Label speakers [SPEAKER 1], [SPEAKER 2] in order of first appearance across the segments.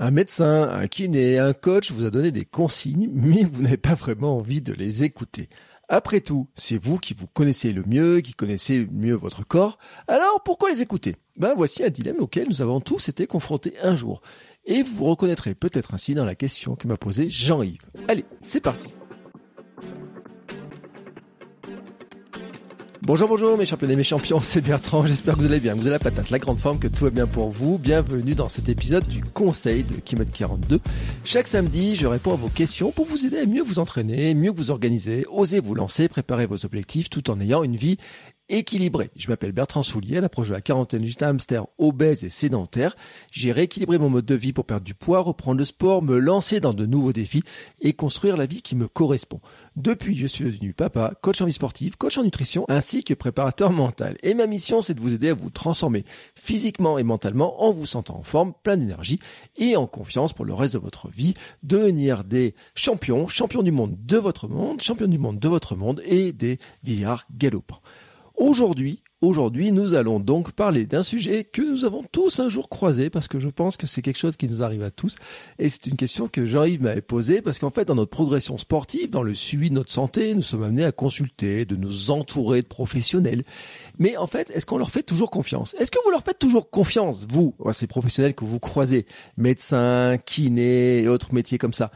[SPEAKER 1] Un médecin, un kiné, un coach vous a donné des consignes, mais vous n'avez pas vraiment envie de les écouter. Après tout, c'est vous qui vous connaissez le mieux, qui connaissez mieux votre corps. Alors pourquoi les écouter? Ben voici un dilemme auquel nous avons tous été confrontés un jour. Et vous vous reconnaîtrez peut-être ainsi dans la question que m'a posée Jean-Yves. Allez, c'est parti. Bonjour, bonjour mes champions mes champions, c'est Bertrand, j'espère que vous allez bien, vous avez la patate, la grande forme, que tout va bien pour vous. Bienvenue dans cet épisode du conseil de Kimon 42. Chaque samedi, je réponds à vos questions pour vous aider à mieux vous entraîner, mieux vous organiser, oser vous lancer, préparer vos objectifs tout en ayant une vie équilibré. Je m'appelle Bertrand Soulier, à l'approche de la quarantaine, j'étais hamster obèse et sédentaire. J'ai rééquilibré mon mode de vie pour perdre du poids, reprendre le sport, me lancer dans de nouveaux défis et construire la vie qui me correspond. Depuis, je suis devenu papa, coach en vie sportive, coach en nutrition ainsi que préparateur mental. Et ma mission, c'est de vous aider à vous transformer physiquement et mentalement en vous sentant en forme, plein d'énergie et en confiance pour le reste de votre vie, devenir des champions, champions du monde de votre monde, champions du monde de votre monde et des vieillards galopants. Aujourd'hui, aujourd'hui, nous allons donc parler d'un sujet que nous avons tous un jour croisé parce que je pense que c'est quelque chose qui nous arrive à tous. Et c'est une question que Jean-Yves m'avait posée parce qu'en fait, dans notre progression sportive, dans le suivi de notre santé, nous sommes amenés à consulter, de nous entourer de professionnels. Mais en fait, est-ce qu'on leur fait toujours confiance? Est-ce que vous leur faites toujours confiance, vous, ces professionnels que vous croisez, médecins, kinés et autres métiers comme ça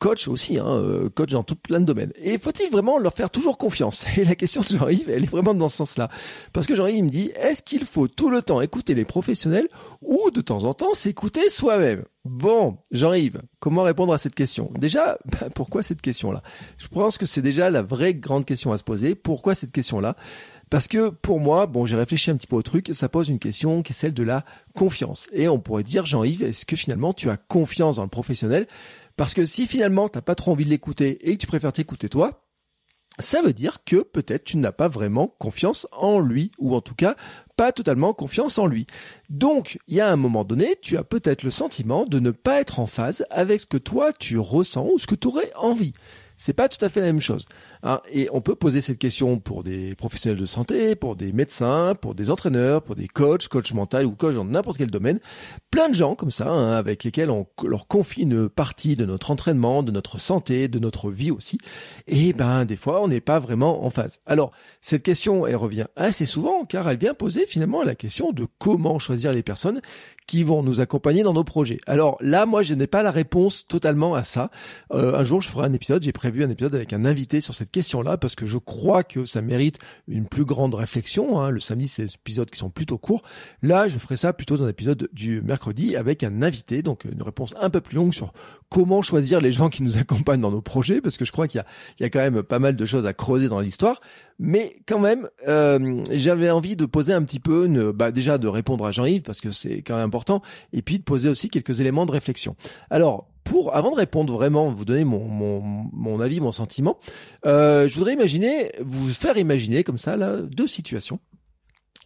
[SPEAKER 1] coach aussi, hein, euh, coach dans tout plein de domaines. Et faut-il vraiment leur faire toujours confiance Et la question de Jean-Yves, elle est vraiment dans ce sens-là. Parce que Jean-Yves me dit, est-ce qu'il faut tout le temps écouter les professionnels ou de temps en temps s'écouter soi-même? Bon, Jean-Yves, comment répondre à cette question? Déjà, bah, pourquoi cette question-là? Je pense que c'est déjà la vraie grande question à se poser. Pourquoi cette question-là? Parce que pour moi, bon, j'ai réfléchi un petit peu au truc, ça pose une question qui est celle de la confiance. Et on pourrait dire, Jean-Yves, est-ce que finalement tu as confiance dans le professionnel? Parce que si finalement t'as pas trop envie de l'écouter et que tu préfères t'écouter toi, ça veut dire que peut-être tu n'as pas vraiment confiance en lui, ou en tout cas pas totalement confiance en lui. Donc, il y a un moment donné, tu as peut-être le sentiment de ne pas être en phase avec ce que toi tu ressens ou ce que tu aurais envie. C'est pas tout à fait la même chose. Hein. Et on peut poser cette question pour des professionnels de santé, pour des médecins, pour des entraîneurs, pour des coachs, coach mental ou coach dans n'importe quel domaine. Plein de gens comme ça, hein, avec lesquels on leur confie une partie de notre entraînement, de notre santé, de notre vie aussi. Et ben, des fois, on n'est pas vraiment en phase. Alors, cette question, elle revient assez souvent car elle vient poser finalement la question de comment choisir les personnes qui vont nous accompagner dans nos projets. Alors là, moi, je n'ai pas la réponse totalement à ça. Euh, un jour, je ferai un épisode. J'ai prévu un épisode avec un invité sur cette question-là parce que je crois que ça mérite une plus grande réflexion. Hein. Le samedi, c'est des épisodes qui sont plutôt courts. Là, je ferai ça plutôt dans l'épisode du mercredi avec un invité. Donc, une réponse un peu plus longue sur comment choisir les gens qui nous accompagnent dans nos projets parce que je crois qu'il y a, quand même pas mal de choses à creuser dans l'histoire. Mais quand même, euh, j'avais envie de poser un petit peu, bah déjà de répondre à Jean-Yves parce que c'est quand même important, et puis de poser aussi quelques éléments de réflexion. Alors, pour avant de répondre vraiment, vous donner mon, mon, mon avis, mon sentiment, euh, je voudrais imaginer, vous faire imaginer comme ça là deux situations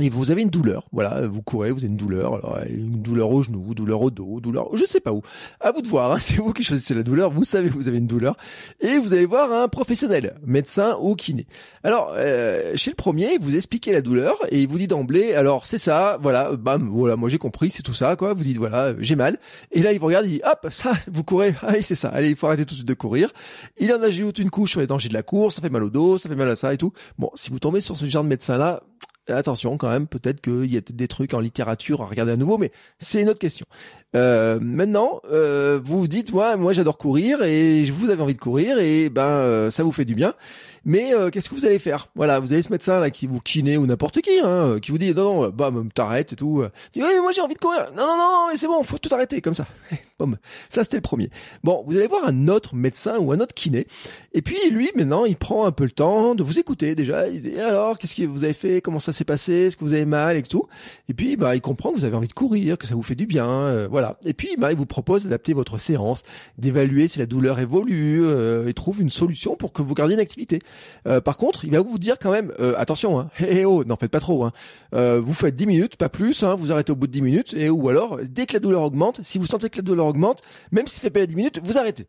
[SPEAKER 1] et vous avez une douleur, voilà, vous courez, vous avez une douleur, alors une douleur au genou, douleur au dos, douleur, je sais pas où. À vous de voir, hein, c'est vous qui choisissez la douleur, vous savez vous avez une douleur, et vous allez voir un professionnel, médecin ou kiné. Alors, euh, chez le premier, vous expliquez la douleur et il vous dit d'emblée, alors c'est ça, voilà, bam, voilà, moi j'ai compris, c'est tout ça, quoi. Vous dites voilà, j'ai mal, et là il vous regarde, il dit hop, ça, vous courez, allez c'est ça, allez, il faut arrêter tout de suite de courir. Il en ajoute une couche sur les dangers de la course, ça fait mal au dos, ça fait mal à ça et tout. Bon, si vous tombez sur ce genre de médecin là attention quand même, peut-être qu'il y a des trucs en littérature à regarder à nouveau, mais c'est une autre question. Euh, maintenant, euh, vous vous dites, moi, moi j'adore courir et vous avez envie de courir et ben euh, ça vous fait du bien. Mais euh, qu'est-ce que vous allez faire? Voilà, vous avez ce médecin là qui vous kiné ou n'importe qui, hein, qui vous dit non non, bah t'arrêtes et tout. Dit, oui, mais moi j'ai envie de courir. Non non non, mais c'est bon, faut tout arrêter comme ça. Ça c'était le premier. Bon, vous allez voir un autre médecin ou un autre kiné. Et puis lui maintenant, il prend un peu le temps de vous écouter déjà. Il dit alors, qu'est-ce que vous avez fait? Comment ça s'est passé? Est-ce que vous avez mal et tout? Et puis bah il comprend que vous avez envie de courir, que ça vous fait du bien, euh, Et puis bah il vous propose d'adapter votre séance, d'évaluer si la douleur évolue euh, et trouve une solution pour que vous gardiez une activité. Euh, par contre, il va vous dire quand même attention, hein, hé, oh, n'en faites pas trop. Hein. vous faites 10 minutes, pas plus. Hein, vous arrêtez au bout de 10 minutes et ou alors dès que la douleur augmente, si vous sentez que la douleur augmente, même si ça fait pas 10 minutes, vous arrêtez.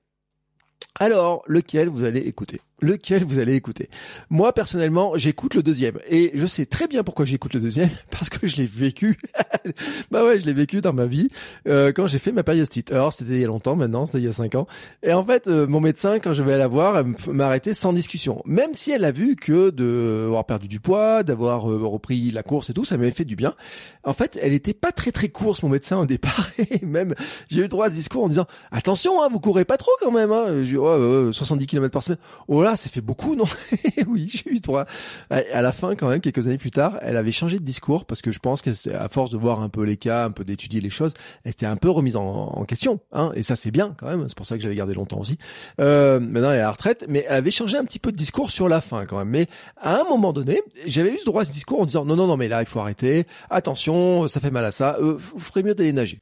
[SPEAKER 1] Alors, lequel vous allez écouter? Lequel vous allez écouter? Moi personnellement, j'écoute le deuxième et je sais très bien pourquoi j'écoute le deuxième parce que je l'ai vécu. bah ouais, je l'ai vécu dans ma vie euh, quand j'ai fait ma périostite. Alors c'était il y a longtemps maintenant, c'était il y a cinq ans. Et en fait, euh, mon médecin quand je vais la voir, elle m'a arrêté sans discussion. Même si elle a vu que de avoir perdu du poids, d'avoir euh, repris la course et tout, ça m'avait fait du bien. En fait, elle était pas très très course mon médecin au départ et même j'ai eu droit à ce discours en disant attention, hein, vous courez pas trop quand même. Hein. Oh, 70 km par semaine. Oh là, ça fait beaucoup, non? Oui, j'ai eu droit. À la fin, quand même, quelques années plus tard, elle avait changé de discours parce que je pense qu'à force de voir un peu les cas, un peu d'étudier les choses, elle s'était un peu remise en, question. Hein et ça, c'est bien quand même. C'est pour ça que j'avais gardé longtemps aussi. Euh, maintenant, elle est à la retraite, mais elle avait changé un petit peu de discours sur la fin quand même. Mais à un moment donné, j'avais eu ce droit à ce discours en disant non, non, non, mais là, il faut arrêter. Attention, ça fait mal à ça. Euh, vous ferez mieux d'aller nager.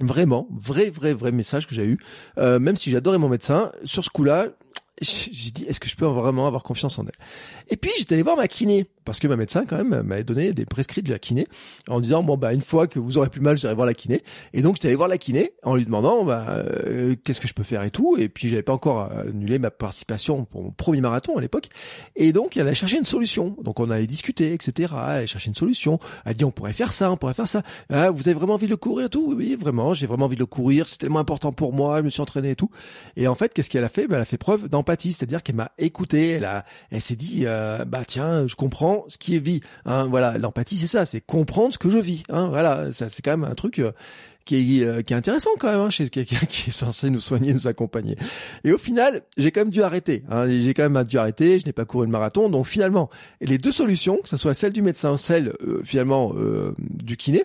[SPEAKER 1] Vraiment, vrai, vrai, vrai message que j'ai eu. Euh, même si j'adorais mon médecin, sur ce coup-là, j'ai dit est-ce que je peux vraiment avoir confiance en elle? Et puis j'étais allé voir ma kiné parce que ma médecin quand même m'avait donné des prescrits de la kiné en disant bon bah une fois que vous aurez plus mal j'irai voir la kiné. Et donc j'étais allé voir la kiné en lui demandant bah euh, qu'est-ce que je peux faire et tout. Et puis j'avais pas encore annulé ma participation pour mon premier marathon à l'époque. Et donc elle a cherché une solution. Donc on avait discuté etc elle a cherché une solution. Elle a dit on pourrait faire ça on pourrait faire ça. Ah, vous avez vraiment envie de le courir et tout? Oui vraiment j'ai vraiment envie de le courir. C'est tellement important pour moi je me suis entraîné et tout. Et en fait qu'est-ce qu'elle a fait? Bah, elle a fait preuve d'empathie c'est-à-dire qu'elle m'a écouté elle a elle s'est dit euh, bah tiens, je comprends ce qui est vie. Hein, voilà, l'empathie c'est ça, c'est comprendre ce que je vis. Hein, voilà, ça c'est quand même un truc. Euh, qui est, euh, qui est intéressant quand même hein, chez quelqu'un qui est censé nous soigner, nous accompagner. Et au final, j'ai quand même dû arrêter. J'ai quand même dû arrêter. Je n'ai pas couru le marathon. Donc finalement, les deux solutions, que ce soit celle du médecin, celle finalement du kiné,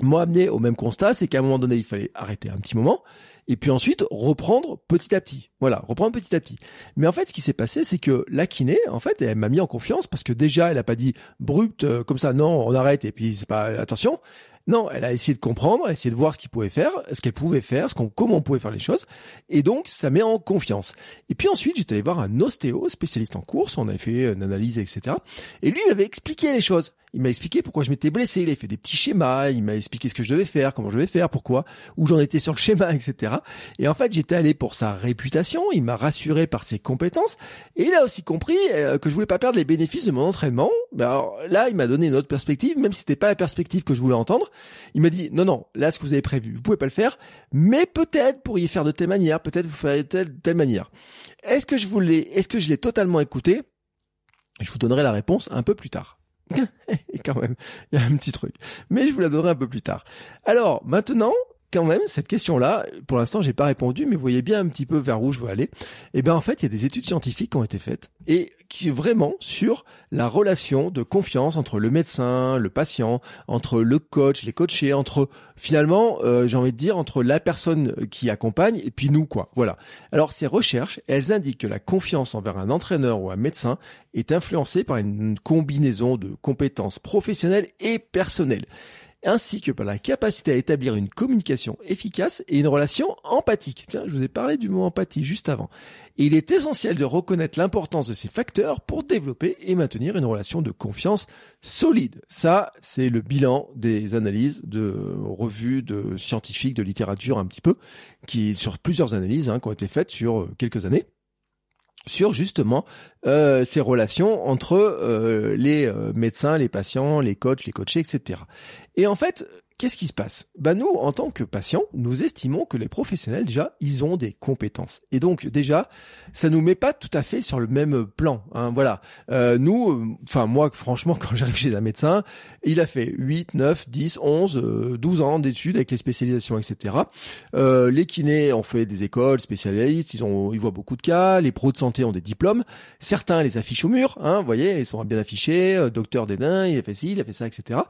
[SPEAKER 1] m'ont amené au même constat, c'est qu'à un moment donné, il fallait arrêter un petit moment et puis ensuite reprendre petit à petit. Voilà, reprendre petit à petit. Mais en fait, ce qui s'est passé, c'est que la kiné, en fait, elle m'a mis en confiance parce que déjà, elle a pas dit brut euh, comme ça, non, on arrête et puis c'est pas attention. Non, elle a essayé de comprendre, elle a essayé de voir ce qu'il pouvait faire, ce qu'elle pouvait faire, ce qu'on, comment on pouvait faire les choses. Et donc, ça met en confiance. Et puis ensuite, j'étais allé voir un ostéo, spécialiste en course, on avait fait une analyse, etc. Et lui, il m'avait expliqué les choses. Il m'a expliqué pourquoi je m'étais blessé, il a fait des petits schémas, il m'a expliqué ce que je devais faire, comment je devais faire, pourquoi, où j'en étais sur le schéma, etc. Et en fait, j'étais allé pour sa réputation, il m'a rassuré par ses compétences, et il a aussi compris euh, que je voulais pas perdre les bénéfices de mon entraînement. Ben alors là, il m'a donné une autre perspective, même si c'était pas la perspective que je voulais entendre. Il m'a dit, non, non, là, ce que vous avez prévu, vous pouvez pas le faire, mais peut-être pourriez faire de telle manière, peut-être vous ferez de telle, telle manière. Est-ce que je voulais, est-ce que je l'ai totalement écouté? Je vous donnerai la réponse un peu plus tard. Et quand même, il y a un petit truc. Mais je vous la donnerai un peu plus tard. Alors, maintenant, quand même, cette question-là, pour l'instant, j'ai pas répondu, mais vous voyez bien un petit peu vers où je veux aller. Eh bien, en fait, il y a des études scientifiques qui ont été faites et qui vraiment sur la relation de confiance entre le médecin, le patient, entre le coach, les coachés, entre finalement, euh, j'ai envie de dire, entre la personne qui accompagne et puis nous, quoi. Voilà. Alors, ces recherches, elles indiquent que la confiance envers un entraîneur ou un médecin est influencée par une combinaison de compétences professionnelles et personnelles ainsi que par la capacité à établir une communication efficace et une relation empathique. Tiens, je vous ai parlé du mot empathie juste avant. Il est essentiel de reconnaître l'importance de ces facteurs pour développer et maintenir une relation de confiance solide. Ça, c'est le bilan des analyses de revues de scientifiques, de littérature un petit peu, qui sur plusieurs analyses hein, qui ont été faites sur quelques années sur justement euh, ces relations entre euh, les euh, médecins, les patients, les coachs, les coachés, etc. Et en fait, qu'est-ce qui se passe? Bah nous, en tant que patients, nous estimons que les professionnels déjà, ils ont des compétences. Et donc déjà, ça nous met pas tout à fait sur le même plan. Hein, voilà. Euh, nous, euh, enfin moi, franchement, quand j'arrive chez un médecin, il a fait 8, 9, 10, 11, 12 ans d'études avec les spécialisations, etc. Euh, les kinés ont fait des écoles spécialistes, ils ont, ils voient beaucoup de cas. Les pros de santé ont des diplômes. Certains les affichent au mur, hein, vous voyez, ils sont bien affichés. Euh, docteur Dédain, il a fait ci, il a fait ça, etc.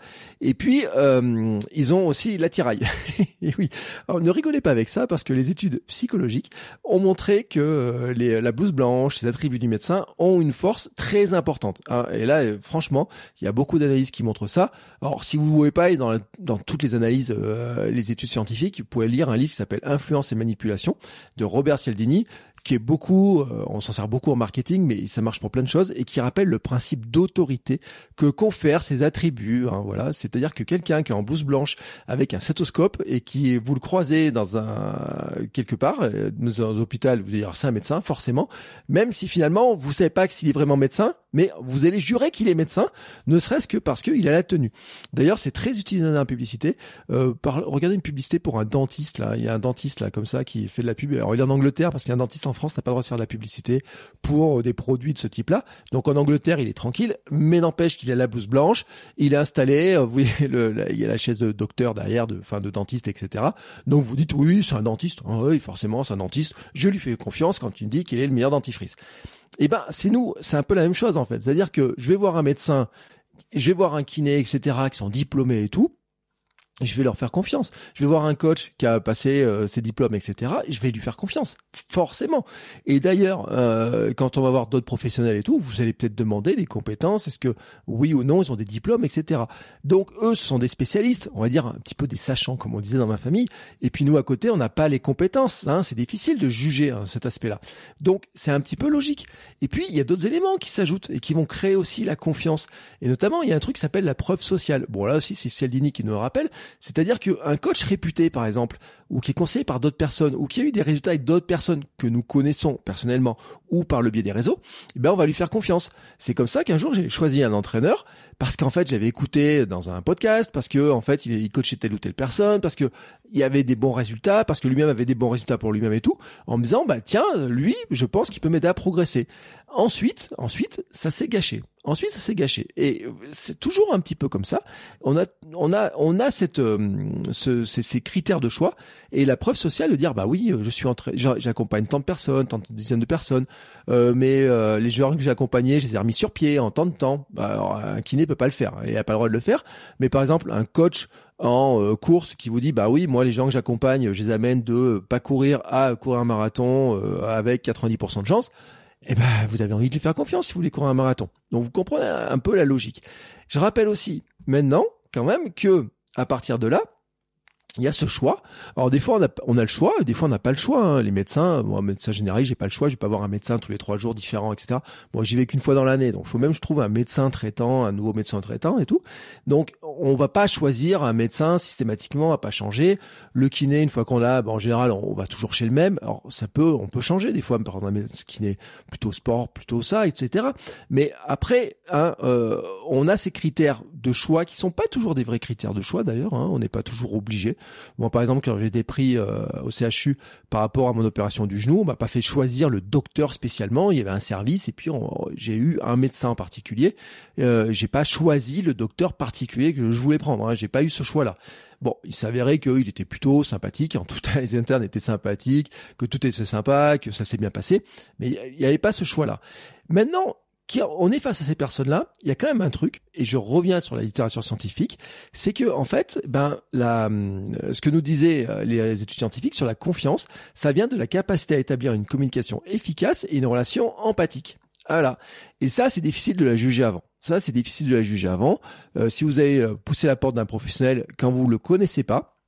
[SPEAKER 1] Et puis ils ont aussi l'attirail. et oui, ne rigolez pas avec ça parce que les études psychologiques ont montré que euh, la blouse blanche, les attributs du médecin ont une force très importante. hein. Et là, euh, franchement, il y a beaucoup d'analyses qui montrent ça. Alors, si vous ne voulez pas aller dans, la- dans toutes les analyses, euh, les études scientifiques, vous pouvez lire un livre qui s'appelle Influence et manipulation de Robert Cialdini qui est beaucoup, euh, on s'en sert beaucoup en marketing, mais ça marche pour plein de choses, et qui rappelle le principe d'autorité que confèrent ces attributs. hein, voilà, c'est-à-dire que quelqu'un qui est en blouse blanche avec un stéthoscope et qui vous le croisez dans un quelque part euh, dans un hôpital, vous allez dire c'est un médecin forcément, même si finalement vous savez pas s'il est vraiment médecin, mais vous allez jurer qu'il est médecin, ne serait-ce que parce qu'il a la tenue. D'ailleurs, c'est très utilisé dans la publicité. Euh, par, regardez une publicité pour un dentiste là, il y a un dentiste là comme ça qui fait de la pub. Alors il est en Angleterre parce qu'un dentiste en France n'a pas le droit de faire de la publicité pour euh, des produits de ce type-là. Donc en Angleterre, il est tranquille, mais n'empêche qu'il a la blouse blanche, il est installé, euh, vous voyez, il y a la chaise de docteur derrière, de, enfin de dentiste, etc. Donc vous dites oui, c'est un dentiste, Ah oui, forcément, c'est un dentiste. Je lui fais confiance quand il me dit qu'il est le meilleur dentifrice. Eh ben, c'est nous, c'est un peu la même chose en fait. C'est-à-dire que je vais voir un médecin, je vais voir un kiné, etc., qui sont diplômés et tout. Je vais leur faire confiance. Je vais voir un coach qui a passé euh, ses diplômes, etc. et Je vais lui faire confiance, forcément. Et d'ailleurs, euh, quand on va voir d'autres professionnels et tout, vous allez peut-être demander les compétences. Est-ce que oui ou non, ils ont des diplômes, etc. Donc eux, ce sont des spécialistes, on va dire un petit peu des sachants, comme on disait dans ma famille. Et puis nous, à côté, on n'a pas les compétences. Hein, c'est difficile de juger hein, cet aspect-là. Donc c'est un petit peu logique. Et puis il y a d'autres éléments qui s'ajoutent et qui vont créer aussi la confiance. Et notamment, il y a un truc qui s'appelle la preuve sociale. Bon là aussi, c'est Cialdini qui nous le rappelle. C'est-à-dire qu'un coach réputé, par exemple, ou qui est conseillé par d'autres personnes, ou qui a eu des résultats avec d'autres personnes que nous connaissons personnellement, ou par le biais des réseaux, eh ben on va lui faire confiance. C'est comme ça qu'un jour j'ai choisi un entraîneur parce qu'en fait j'avais écouté dans un podcast, parce que en fait il, il coachait telle ou telle personne, parce que il avait des bons résultats, parce que lui-même avait des bons résultats pour lui-même et tout, en me disant bah tiens lui je pense qu'il peut m'aider à progresser. Ensuite, ensuite ça s'est gâché. Ensuite, ça s'est gâché. Et c'est toujours un petit peu comme ça. On a, on a, on a cette, euh, ce- ces, ces critères de choix et la preuve sociale de dire bah oui, je suis entré, j'a- j'accompagne tant de personnes, tant de dizaines de personnes, euh, mais euh, les joueurs que j'ai accompagnés, je les ai remis sur pied en tant de temps. Bah, alors, un kiné peut pas le faire, il a pas le droit de le faire. Mais par exemple, un coach en euh, course qui vous dit bah oui, moi les gens que j'accompagne, je les amène de pas courir à courir un marathon euh, avec 90% de chance eh ben, vous avez envie de lui faire confiance si vous voulez courir un marathon. Donc vous comprenez un peu la logique. Je rappelle aussi maintenant, quand même, que à partir de là, il y a ce choix. Alors des fois on a, on le choix, des fois on n'a pas le choix. hein. Les médecins, moi médecin généraliste, j'ai pas le choix, je vais pas voir un médecin tous les trois jours différents, etc. Moi j'y vais qu'une fois dans l'année, donc faut même je trouve un médecin traitant, un nouveau médecin traitant et tout. Donc on va pas choisir un médecin systématiquement, va pas changer. Le kiné, une fois qu'on l'a, ben, en général on va toujours chez le même. Alors ça peut, on peut changer des fois, par exemple un kiné plutôt sport, plutôt ça, etc. Mais après, hein, euh, on a ces critères de choix qui sont pas toujours des vrais critères de choix d'ailleurs. Hein, on n'est pas toujours obligé. Moi, par exemple, quand j'ai été pris euh, au CHU par rapport à mon opération du genou, on m'a pas fait choisir le docteur spécialement. Il y avait un service et puis j'ai eu un médecin en particulier. Euh, j'ai pas choisi le docteur particulier que je voulais prendre. Hein, j'ai pas eu ce choix-là. Bon, il s'avérait qu'il était plutôt sympathique, en tout cas les internes étaient sympathiques, que tout était sympa, que ça s'est bien passé, mais il n'y avait pas ce choix-là. Maintenant, on est face à ces personnes-là, il y a quand même un truc, et je reviens sur la littérature scientifique, c'est que en fait, ben, hum, ce que nous disaient euh, les études scientifiques sur la confiance, ça vient de la capacité à établir une communication efficace et une relation empathique. Voilà. Et ça, c'est difficile de la juger avant. Ça, c'est difficile de la juger avant. Euh, si vous avez euh, poussé la porte d'un professionnel quand vous le connaissez pas,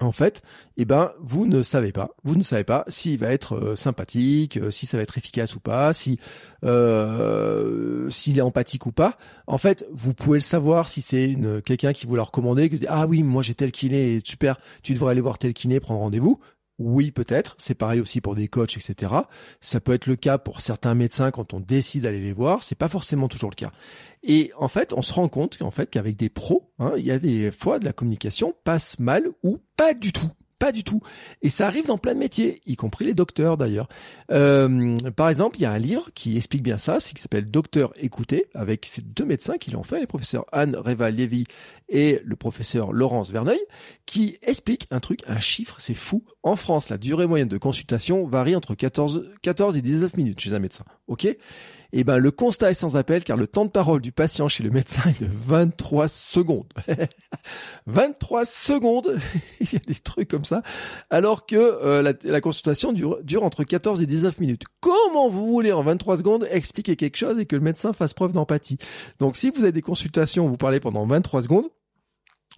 [SPEAKER 1] en fait, eh ben, vous ne savez pas, vous ne savez pas s'il va être euh, sympathique, euh, si ça va être efficace ou pas, si euh, s'il est empathique ou pas. En fait, vous pouvez le savoir si c'est quelqu'un qui vous l'a recommandé, que ah oui, moi j'ai tel kiné, super, tu devrais aller voir tel kiné, prendre rendez-vous. Oui, peut-être. C'est pareil aussi pour des coachs, etc. Ça peut être le cas pour certains médecins quand on décide d'aller les voir. C'est pas forcément toujours le cas. Et en fait, on se rend compte qu'en fait, qu'avec des pros, hein, il y a des fois de la communication passe mal ou pas du tout. Pas du tout. Et ça arrive dans plein de métiers, y compris les docteurs d'ailleurs. Euh, par exemple, il y a un livre qui explique bien ça, qui s'appelle Docteur écouté, avec ces deux médecins qui l'ont fait, les professeurs Anne Reva-Lévy et le professeur Laurence Verneuil, qui explique un truc, un chiffre, c'est fou. En France, la durée moyenne de consultation varie entre 14, 14 et 19 minutes chez un médecin. Ok? Eh ben, le constat est sans appel car le temps de parole du patient chez le médecin est de 23 secondes. 23 secondes Il y a des trucs comme ça. Alors que euh, la, consultation dure, entre 14 et 19 minutes. Comment vous voulez en 23 secondes expliquer quelque chose et que le médecin fasse preuve d'empathie? Donc si vous avez des consultations vous parlez pendant 23 secondes,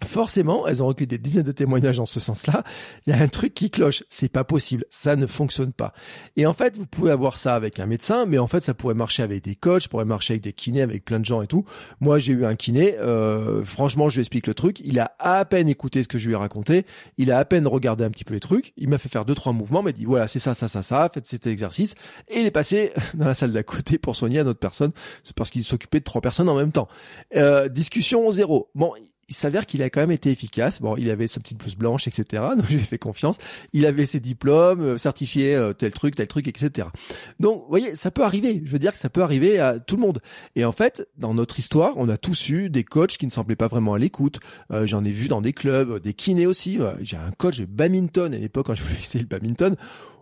[SPEAKER 1] Forcément, elles ont recueilli des dizaines de témoignages en ce sens-là. Il y a un truc qui cloche. C'est pas possible. Ça ne fonctionne pas. Et en fait, vous pouvez avoir ça avec un médecin, mais en fait, ça pourrait marcher avec des coachs, pourrait marcher avec des kinés, avec plein de gens et tout. Moi, j'ai eu un kiné. Euh, franchement, je lui explique le truc. Il a à peine écouté ce que je lui ai raconté. Il a à peine regardé un petit peu les trucs. Il m'a fait faire deux, trois mouvements, m'a dit voilà, c'est ça, ça, ça, ça. Faites cet exercice. Et il est passé dans la salle d'à côté pour soigner une autre personne. C'est parce qu'il s'occupait de trois personnes en même temps. Euh, discussion zéro. Bon, il s'avère qu'il a quand même été efficace. Bon, il avait sa petite blouse blanche, etc. Donc j'ai fait confiance. Il avait ses diplômes, euh, certifiés euh, tel truc, tel truc, etc. Donc, vous voyez, ça peut arriver. Je veux dire que ça peut arriver à tout le monde. Et en fait, dans notre histoire, on a tous eu des coachs qui ne semblaient pas vraiment à l'écoute. Euh, j'en ai vu dans des clubs, des kinés aussi. J'ai un coach de badminton à l'époque quand je voulais essayer le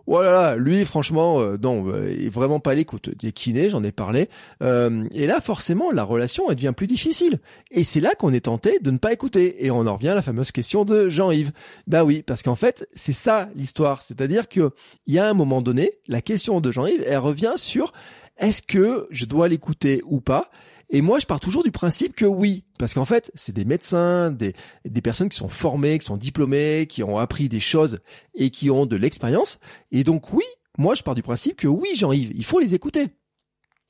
[SPEAKER 1] badminton voilà, oh lui, franchement, euh, non, euh, il est vraiment pas à l'écoute. Des kinés, j'en ai parlé. Euh, et là, forcément, la relation, elle devient plus difficile. Et c'est là qu'on est tenté de ne pas écouter. Et on en revient à la fameuse question de Jean-Yves. Bah oui, parce qu'en fait, c'est ça l'histoire. C'est-à-dire que il y a un moment donné, la question de Jean-Yves, elle revient sur est-ce que je dois l'écouter ou pas? Et moi, je pars toujours du principe que oui, parce qu'en fait, c'est des médecins, des, des personnes qui sont formées, qui sont diplômées, qui ont appris des choses et qui ont de l'expérience. Et donc oui, moi, je pars du principe que oui, Jean-Yves, il faut les écouter.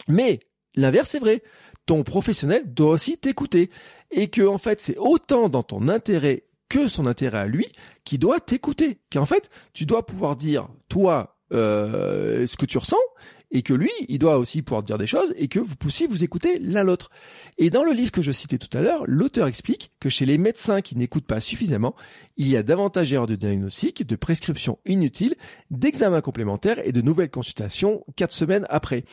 [SPEAKER 1] Mais l'inverse est vrai. Ton professionnel doit aussi t'écouter. Et que, en fait, c'est autant dans ton intérêt que son intérêt à lui qui doit t'écouter. Qu'en fait, tu dois pouvoir dire, toi, euh, ce que tu ressens et que lui, il doit aussi pouvoir dire des choses et que vous puissiez vous écouter l'un l'autre. Et dans le livre que je citais tout à l'heure, l'auteur explique que chez les médecins qui n'écoutent pas suffisamment, il y a davantage d'erreurs de diagnostic, de prescriptions inutiles, d'examens complémentaires et de nouvelles consultations quatre semaines après.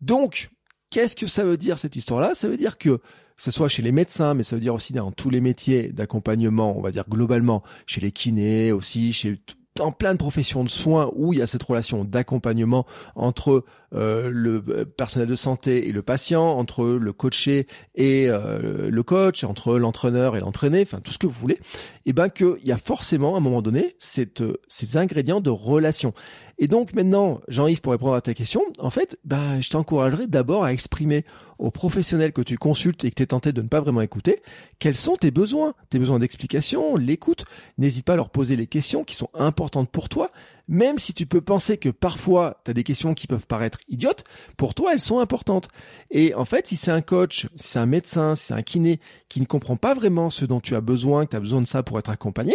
[SPEAKER 1] Donc, qu'est-ce que ça veut dire cette histoire-là? Ça veut dire que que ce soit chez les médecins, mais ça veut dire aussi dans tous les métiers d'accompagnement, on va dire globalement, chez les kinés aussi, chez dans plein de professions de soins où il y a cette relation d'accompagnement entre euh, le euh, personnel de santé et le patient, entre le coaché et euh, le coach, entre l'entraîneur et l'entraîné, enfin tout ce que vous voulez, et eh ben qu'il y a forcément à un moment donné cette, ces ingrédients de relation. Et donc maintenant, Jean-Yves, pour répondre à ta question, en fait, ben, je t'encouragerais d'abord à exprimer aux professionnels que tu consultes et que tu es tenté de ne pas vraiment écouter, quels sont tes besoins, tes besoins d'explication, l'écoute. N'hésite pas à leur poser les questions qui sont importantes pour toi, même si tu peux penser que parfois tu as des questions qui peuvent paraître idiotes, pour toi elles sont importantes. Et en fait, si c'est un coach, si c'est un médecin, si c'est un kiné qui ne comprend pas vraiment ce dont tu as besoin, que tu as besoin de ça pour être accompagné,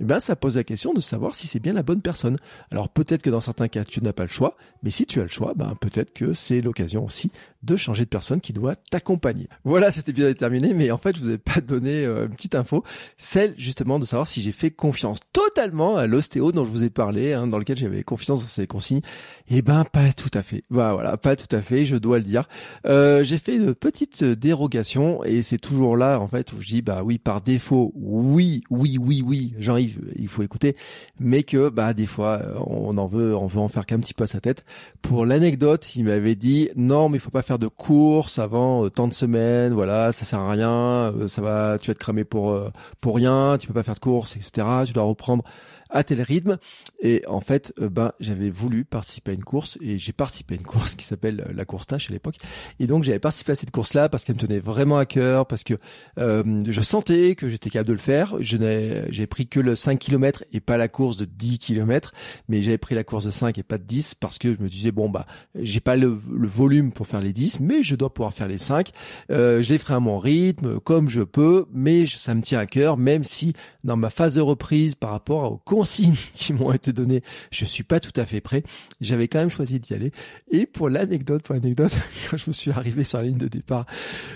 [SPEAKER 1] eh ben ça pose la question de savoir si c'est bien la bonne personne. Alors peut-être que dans certains cas tu n'as pas le choix, mais si tu as le choix, ben peut-être que c'est l'occasion aussi de changer de personne qui doit t'accompagner. Voilà, cet épisode est terminé, mais en fait je vous ai pas donné euh, une petite info, celle justement de savoir si j'ai fait confiance totalement à l'ostéo dont je vous ai parlé. Hein, dans lequel j'avais confiance dans ces consignes. Eh ben, pas tout à fait. Voilà, voilà, pas tout à fait, je dois le dire. Euh, j'ai fait une petite dérogation et c'est toujours là, en fait, où je dis, bah oui, par défaut, oui, oui, oui, oui, Jean-Yves, il faut écouter, mais que, bah, des fois, on en veut, on veut en faire qu'un petit peu à sa tête. Pour l'anecdote, il m'avait dit, non, mais il faut pas faire de courses avant euh, tant de semaines, voilà, ça sert à rien, euh, ça va, tu vas te cramer pour, pour rien, tu peux pas faire de courses, etc. Tu dois reprendre à tel rythme. Et en fait, euh, ben, j'avais voulu participer à une course et j'ai participé à une course qui s'appelle euh, la course tâche à l'époque. Et donc, j'avais participé à cette course-là parce qu'elle me tenait vraiment à cœur, parce que euh, je sentais que j'étais capable de le faire. Je n'ai, j'ai pris que le 5 km et pas la course de 10 km, mais j'avais pris la course de 5 et pas de 10 parce que je me disais, bon, bah, j'ai pas le, volume pour faire les 10, mais je dois pouvoir faire les 5. Euh, je les ferai à mon rythme, comme je peux, mais ça me tient à cœur, même si dans ma phase de reprise par rapport au consignes qui m'ont été données, je suis pas tout à fait prêt. J'avais quand même choisi d'y aller. Et pour l'anecdote, pour l'anecdote, quand je me suis arrivé sur la ligne de départ,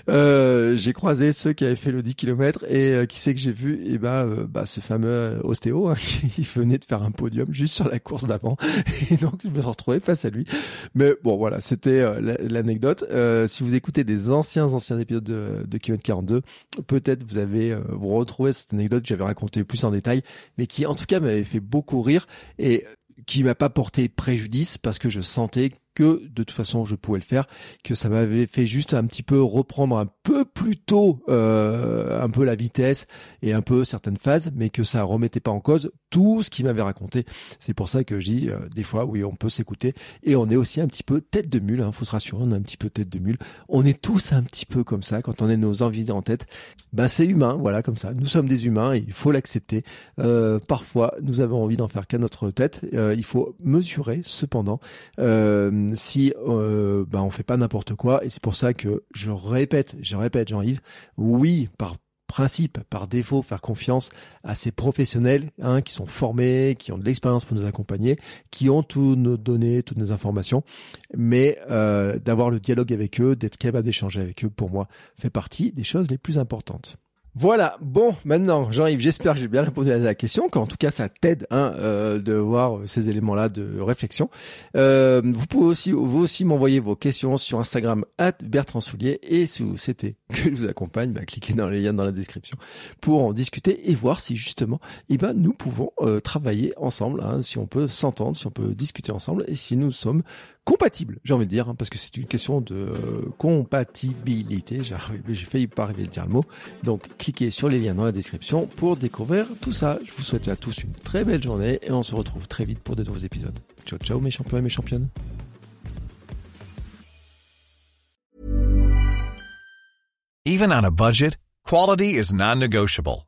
[SPEAKER 1] euh, j'ai croisé ceux qui avaient fait le 10 km et euh, qui c'est que j'ai vu? Et eh ben, euh, bah, ce fameux ostéo hein, qui venait de faire un podium juste sur la course d'avant. Et donc je me suis retrouvé face à lui. Mais bon, voilà, c'était l'anecdote. si vous écoutez des anciens anciens épisodes de, de Km 42, peut-être vous avez vous retrouvez cette anecdote que j'avais racontée plus en détail, mais qui en tout cas fait beaucoup rire et qui m'a pas porté préjudice parce que je sentais que de toute façon je pouvais le faire, que ça m'avait fait juste un petit peu reprendre un peu plus tôt euh, un peu la vitesse et un peu certaines phases, mais que ça remettait pas en cause tout ce qu'il m'avait raconté. C'est pour ça que je dis euh, des fois oui on peut s'écouter et on est aussi un petit peu tête de mule, hein, faut se rassurer, on est un petit peu tête de mule. On est tous un petit peu comme ça quand on a nos envies en tête. Ben c'est humain, voilà comme ça. Nous sommes des humains et il faut l'accepter. Euh, parfois nous avons envie d'en faire qu'à notre tête. Euh, il faut mesurer cependant. Euh, si euh, bah, on fait pas n'importe quoi. Et c'est pour ça que je répète, je répète, Jean-Yves, oui, par principe, par défaut, faire confiance à ces professionnels hein, qui sont formés, qui ont de l'expérience pour nous accompagner, qui ont toutes nos données, toutes nos informations, mais euh, d'avoir le dialogue avec eux, d'être capable d'échanger avec eux, pour moi, fait partie des choses les plus importantes. Voilà, bon, maintenant, Jean-Yves, j'espère que j'ai bien répondu à la question, qu'en tout cas ça t'aide hein, euh, de voir ces éléments-là de réflexion. Euh, vous pouvez aussi, vous aussi m'envoyer vos questions sur Instagram at Bertrand Soulier et si c'était que je vous accompagne, bah, cliquez dans les liens dans la description pour en discuter et voir si justement, eh ben, nous pouvons euh, travailler ensemble, hein, si on peut s'entendre, si on peut discuter ensemble et si nous sommes compatible, j'ai envie de dire, hein, parce que c'est une question de euh, compatibilité. J'ai failli pas arriver à dire le mot. Donc, cliquez sur les liens dans la description pour découvrir tout ça. Je vous souhaite à tous une très belle journée et on se retrouve très vite pour de nouveaux épisodes. Ciao, ciao mes champions et mes championnes.
[SPEAKER 2] Even on a budget, quality is non-negotiable.